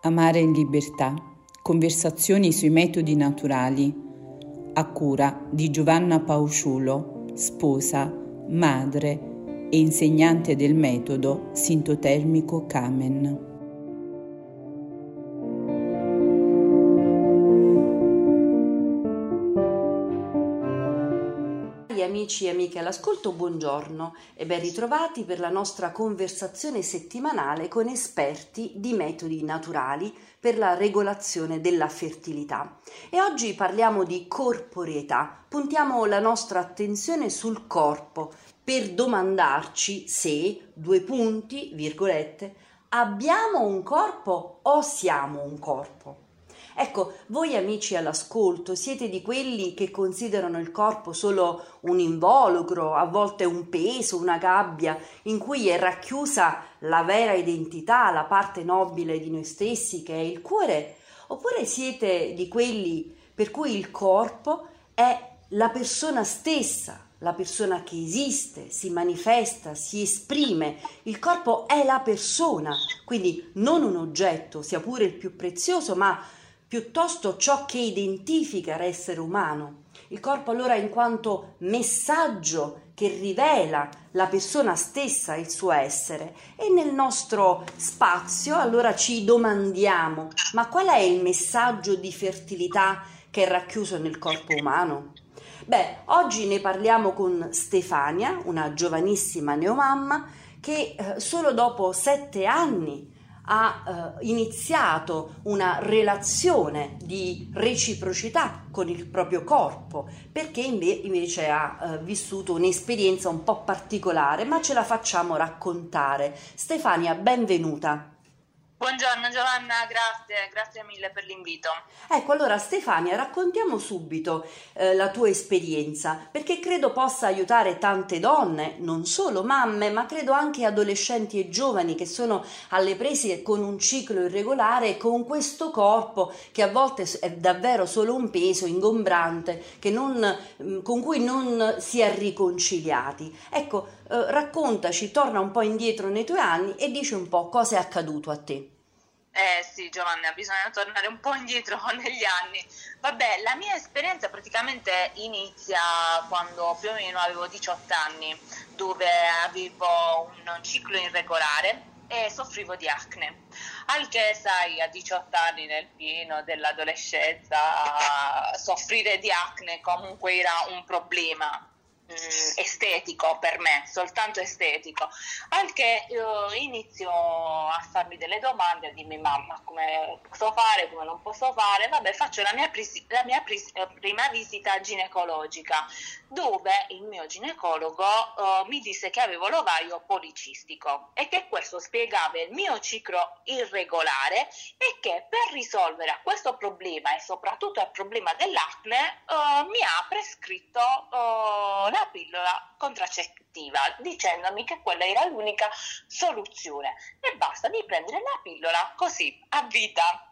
Amare in libertà. Conversazioni sui metodi naturali. A cura di Giovanna Pausciulo, sposa, madre e insegnante del metodo sintotermico Kamen. Amici e amiche all'ascolto, buongiorno e ben ritrovati per la nostra conversazione settimanale con esperti di metodi naturali per la regolazione della fertilità. E oggi parliamo di corporeità, puntiamo la nostra attenzione sul corpo per domandarci se, due punti, virgolette, abbiamo un corpo o siamo un corpo. Ecco, voi amici all'ascolto siete di quelli che considerano il corpo solo un involucro, a volte un peso, una gabbia in cui è racchiusa la vera identità, la parte nobile di noi stessi che è il cuore? Oppure siete di quelli per cui il corpo è la persona stessa, la persona che esiste, si manifesta, si esprime. Il corpo è la persona, quindi non un oggetto, sia pure il più prezioso, ma piuttosto ciò che identifica l'essere umano. Il corpo allora in quanto messaggio che rivela la persona stessa, il suo essere. E nel nostro spazio allora ci domandiamo, ma qual è il messaggio di fertilità che è racchiuso nel corpo umano? Beh, oggi ne parliamo con Stefania, una giovanissima neomamma che eh, solo dopo sette anni ha eh, iniziato una relazione di reciprocità con il proprio corpo, perché invece ha eh, vissuto un'esperienza un po' particolare, ma ce la facciamo raccontare. Stefania, benvenuta. Buongiorno Giovanna, grazie, grazie mille per l'invito. Ecco, allora Stefania, raccontiamo subito eh, la tua esperienza, perché credo possa aiutare tante donne, non solo mamme, ma credo anche adolescenti e giovani che sono alle prese con un ciclo irregolare e con questo corpo che a volte è davvero solo un peso ingombrante non, mm, con cui non si è riconciliati. Ecco, eh, raccontaci, torna un po' indietro nei tuoi anni e dici un po' cosa è accaduto a te. Eh sì, Giovanna, bisogna tornare un po' indietro negli anni. Vabbè, la mia esperienza praticamente inizia quando più o meno avevo 18 anni, dove avevo un ciclo irregolare e soffrivo di acne. Al che, sai, a 18 anni nel pieno dell'adolescenza, soffrire di acne comunque era un problema estetico per me, soltanto estetico, al che io inizio a farmi delle domande, a dirmi mamma come posso fare, come non posso fare, vabbè faccio la mia, pris- la mia pris- prima visita ginecologica dove il mio ginecologo uh, mi disse che avevo l'ovario policistico e che questo spiegava il mio ciclo irregolare e che per risolvere questo problema e soprattutto il problema dell'acne uh, mi ha prescritto uh, la pillola contraccettiva dicendomi che quella era l'unica soluzione e basta di prendere la pillola così a vita.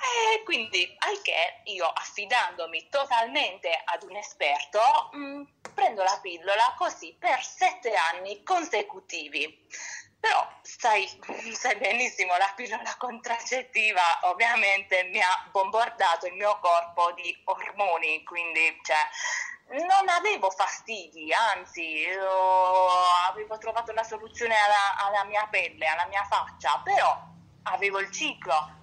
E quindi, al che io affidandomi totalmente ad un esperto, mh, mm, prendo la pillola così per sette anni consecutivi. Però sai, sai, benissimo, la pillola contraccettiva ovviamente mi ha bombardato il mio corpo di ormoni, quindi cioè, non avevo fastidi, anzi avevo trovato la soluzione alla, alla, mia pelle, alla mia faccia, però avevo il ciclo.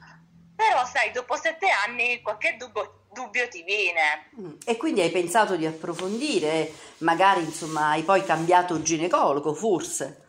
Però sai, dopo sette anni qualche dubbio, dubbio ti viene. Mm, e quindi hai pensato di approfondire, magari insomma hai poi cambiato ginecologo forse?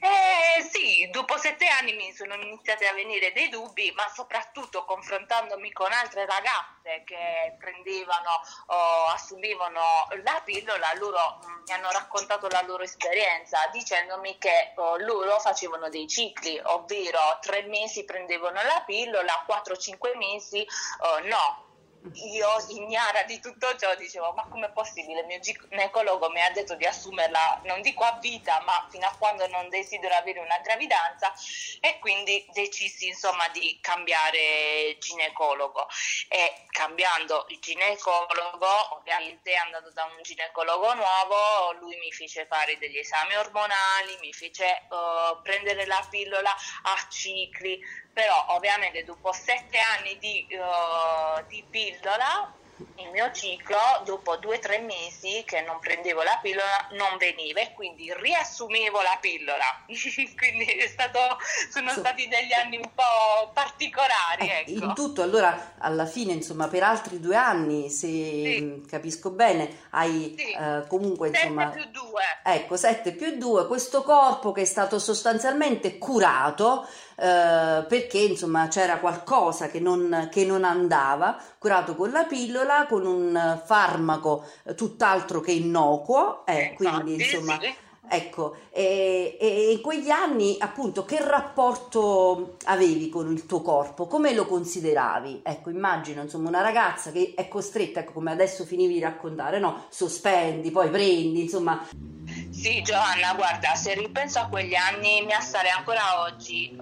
Eh sì, dopo sette anni mi sono iniziati a venire dei dubbi, ma soprattutto confrontandomi con altre ragazze che prendevano o assumevano la pillola, loro mm, mi hanno raccontato la loro esperienza dicendomi che oh, loro facevano dei cicli, ovvero tre mesi prendevano la pillola, 4-5 mesi oh, no io ignara di tutto ciò dicevo ma com'è possibile? Il mio ginecologo mi ha detto di assumerla non dico a vita ma fino a quando non desidero avere una gravidanza e quindi decisi insomma di cambiare ginecologo. E cambiando il ginecologo ovviamente andando da un ginecologo nuovo lui mi fece fare degli esami ormonali mi fece uh, prendere la pillola a cicli. Però ovviamente dopo sette anni di, uh, di pillola il mio ciclo dopo due o tre mesi che non prendevo la pillola non veniva e quindi riassumevo la pillola quindi stato, sono so, stati degli anni un po' particolari eh, ecco. in tutto allora alla fine insomma per altri due anni se sì. capisco bene hai sì. eh, comunque insomma 7 più 2 ecco 7 più 2 questo corpo che è stato sostanzialmente curato eh, perché insomma c'era qualcosa che non, che non andava, curato con la pillola, con un farmaco tutt'altro che innocuo, eh, eh quindi insomma... Ecco, e, e, in quegli anni appunto che rapporto avevi con il tuo corpo? Come lo consideravi? Ecco, immagino insomma una ragazza che è costretta, ecco come adesso finivi di raccontare, no? Sospendi, poi prendi, insomma sì, Giovanna, guarda, se ripenso a quegli anni mi assale ancora oggi uh,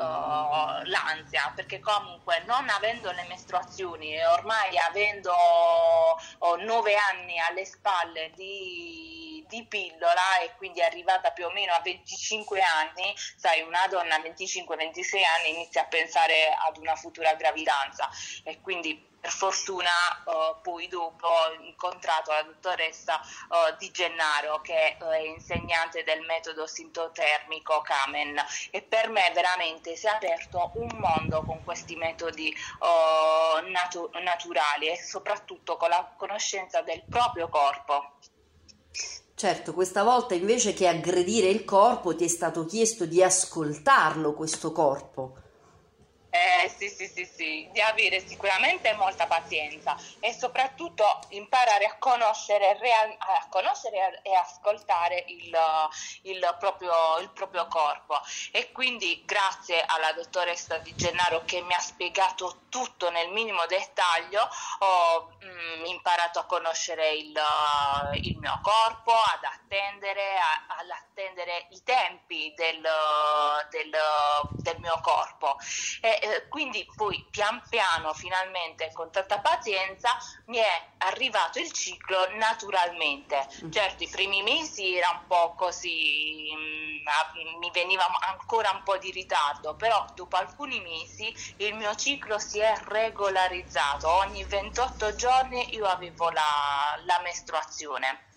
l'ansia, perché comunque non avendo le mestruazioni e ormai avendo uh, nove anni alle spalle di, di, pillola e quindi arrivata più o meno a 25 anni, sai, una donna a 25-26 anni inizia a pensare ad una futura gravidanza e quindi per fortuna uh, poi dopo ho incontrato la dottoressa uh, Di Gennaro che uh, è insegnante del metodo sintotermico Kamen e per me veramente si è aperto un mondo con questi metodi natu- naturali e soprattutto con la conoscenza del proprio corpo. Certo, questa volta invece che aggredire il corpo ti è stato chiesto di ascoltarlo questo corpo. Eh, sì, sì, sì, sì, di avere sicuramente molta pazienza e soprattutto imparare a conoscere, real, a conoscere e ascoltare il, il, proprio, il, proprio, corpo. E quindi grazie alla dottoressa Di Gennaro che mi ha spiegato tutto nel minimo dettaglio, ho mh, mm, imparato a conoscere il, il, mio corpo, ad attendere, a, ad attendere i tempi del, del, del mio corpo. E, eh, quindi poi pian piano, finalmente, con tanta pazienza, mi è arrivato il ciclo naturalmente. Mm. Certo, i primi mesi era un po' così, mh, mm, mi veniva ancora un po' di ritardo, però dopo alcuni mesi il mio ciclo si è regolarizzato. Ogni 28 giorni io avevo la, la mestruazione.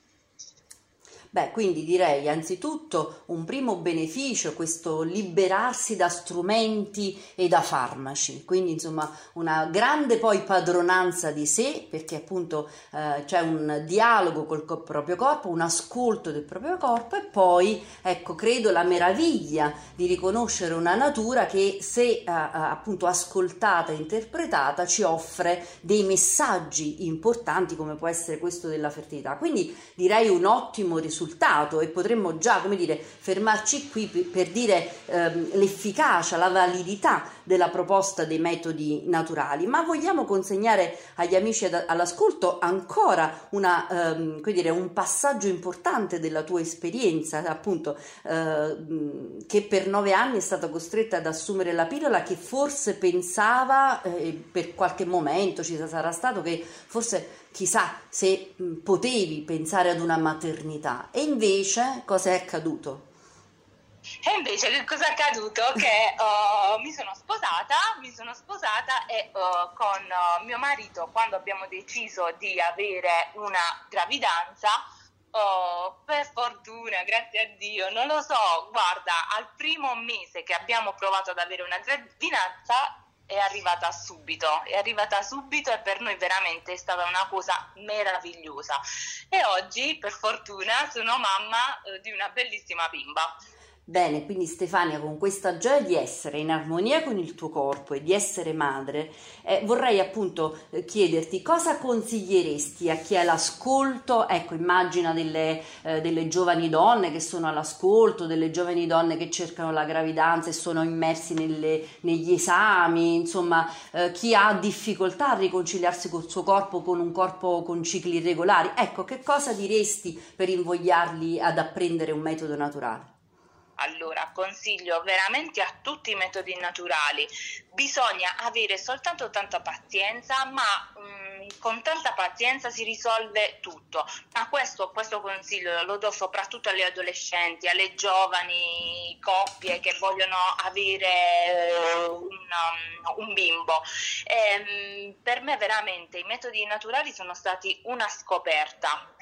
Beh, quindi direi anzitutto un primo beneficio, questo liberarsi da strumenti e da farmaci, quindi insomma una grande poi padronanza di sé, perché appunto eh, c'è un dialogo col co- proprio corpo, un ascolto del proprio corpo e poi ecco credo la meraviglia di riconoscere una natura che se eh, appunto ascoltata e interpretata ci offre dei messaggi importanti come può essere questo della fertilità. Quindi direi un ottimo risultato risultato e potremmo già, come dire, fermarci qui per, dire ehm, l'efficacia, la validità della proposta dei metodi naturali, ma vogliamo consegnare agli amici ad, all'ascolto ancora una, ehm, dire, un passaggio importante della tua esperienza, appunto, eh, che per nove anni è stata costretta ad assumere la pillola che forse pensava, eh, per qualche momento ci sarà stato che forse chissà se potevi pensare ad una maternità e invece cosa è accaduto? E invece che cosa è accaduto? Che uh, mi sono sposata, mi sono sposata e uh, con uh, mio marito quando abbiamo deciso di avere una gravidanza, per fortuna, grazie a Dio, non lo so, guarda, al primo mese che abbiamo provato ad avere una gravidanza è arrivata subito, è arrivata subito e per noi veramente è stata una cosa meravigliosa. E oggi, per fortuna, sono mamma eh, di una bellissima bimba. Bene, quindi Stefania, con questa gioia di essere in armonia con il tuo corpo e di essere madre, eh, vorrei appunto eh, chiederti cosa consiglieresti a chi ha l'ascolto, ecco, immagina delle, eh, delle, giovani donne che sono all'ascolto, delle giovani donne che cercano la gravidanza e sono immersi nelle, negli esami, insomma, eh, chi ha difficoltà a riconciliarsi col suo corpo, con un corpo con cicli irregolari, ecco, che cosa diresti per invogliarli ad apprendere un metodo naturale? Allora, consiglio veramente a tutti i metodi naturali. Bisogna avere soltanto tanta pazienza, ma mh, mm, con tanta pazienza si risolve tutto. Ma questo, questo, consiglio lo do soprattutto alle adolescenti, alle giovani coppie che vogliono avere uh, un, um, un, bimbo. E, um, per me veramente i metodi naturali sono stati una scoperta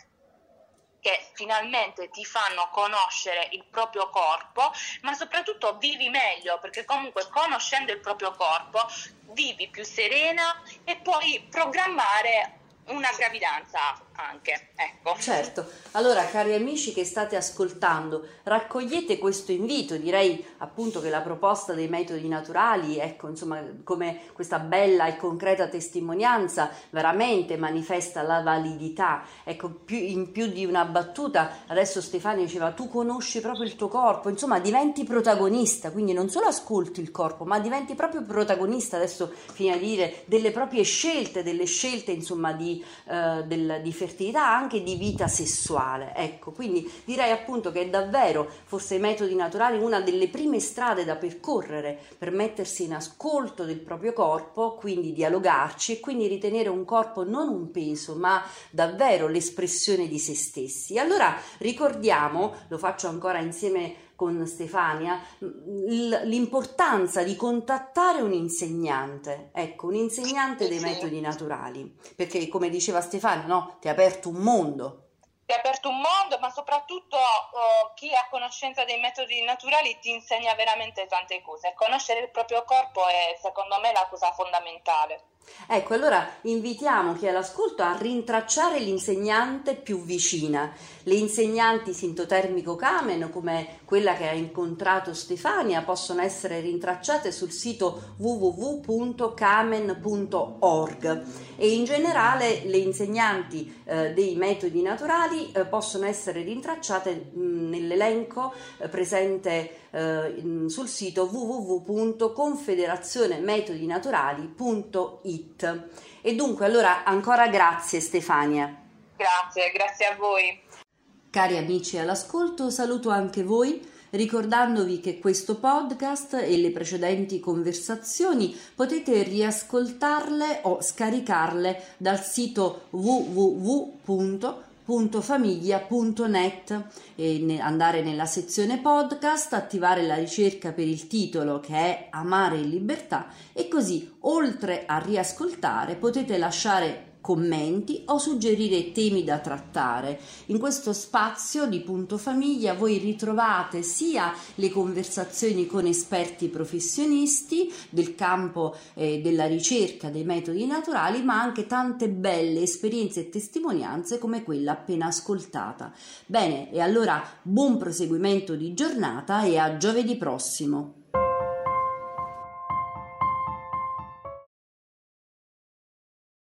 che finalmente ti fanno conoscere il proprio corpo, ma soprattutto vivi meglio, perché comunque conoscendo il proprio corpo vivi più serena e puoi programmare una gravidanza anche, ecco. Certo, allora cari amici che state ascoltando, raccogliete questo invito, direi appunto che la proposta dei metodi naturali, ecco insomma come questa bella e concreta testimonianza veramente manifesta la validità, ecco più, in più di una battuta, adesso Stefania diceva tu conosci proprio il tuo corpo, insomma diventi protagonista, quindi non solo ascolti il corpo ma diventi proprio protagonista, adesso fino a dire delle proprie scelte, delle scelte insomma di, eh, del, di fertilità, anche di vita sessuale. Ecco, quindi direi appunto che è davvero, forse i metodi naturali, una delle prime strade da percorrere per mettersi in ascolto del proprio corpo, quindi dialogarci e quindi ritenere un corpo non un peso, ma davvero l'espressione di se stessi. Allora ricordiamo, lo faccio ancora insieme con Stefania l'importanza di contattare un insegnante, ecco, un insegnante dei metodi naturali, perché come diceva Stefania, no, ti ha aperto un mondo. Ti ha aperto un mondo, ma soprattutto oh, chi ha conoscenza dei metodi naturali ti insegna veramente tante cose. Conoscere il proprio corpo è secondo me la cosa fondamentale. Ecco, allora invitiamo chi è all'ascolto a rintracciare l'insegnante più vicina. Le insegnanti sintotermico Kamen, come quella che ha incontrato Stefania, possono essere rintracciate sul sito www.kamen.org e in generale le insegnanti eh, dei metodi naturali eh, possono essere rintracciate mh, nell'elenco eh, presente eh, sul sito www.confederazionemetodinaturali.it. E dunque allora ancora grazie Stefania. Grazie, grazie a voi. Cari amici all'ascolto, saluto anche voi ricordandovi che questo podcast e le precedenti conversazioni potete riascoltarle o scaricarle dal sito www www.famiglia.net e andare nella sezione podcast, attivare la ricerca per il titolo che è Amare in libertà e così oltre a riascoltare potete lasciare commenti o suggerire temi da trattare. In questo spazio di Punto Famiglia voi ritrovate sia le conversazioni con esperti professionisti del campo eh, della ricerca dei metodi naturali, ma anche tante belle esperienze e testimonianze come quella appena ascoltata. Bene, e allora buon proseguimento di giornata e a giovedì prossimo.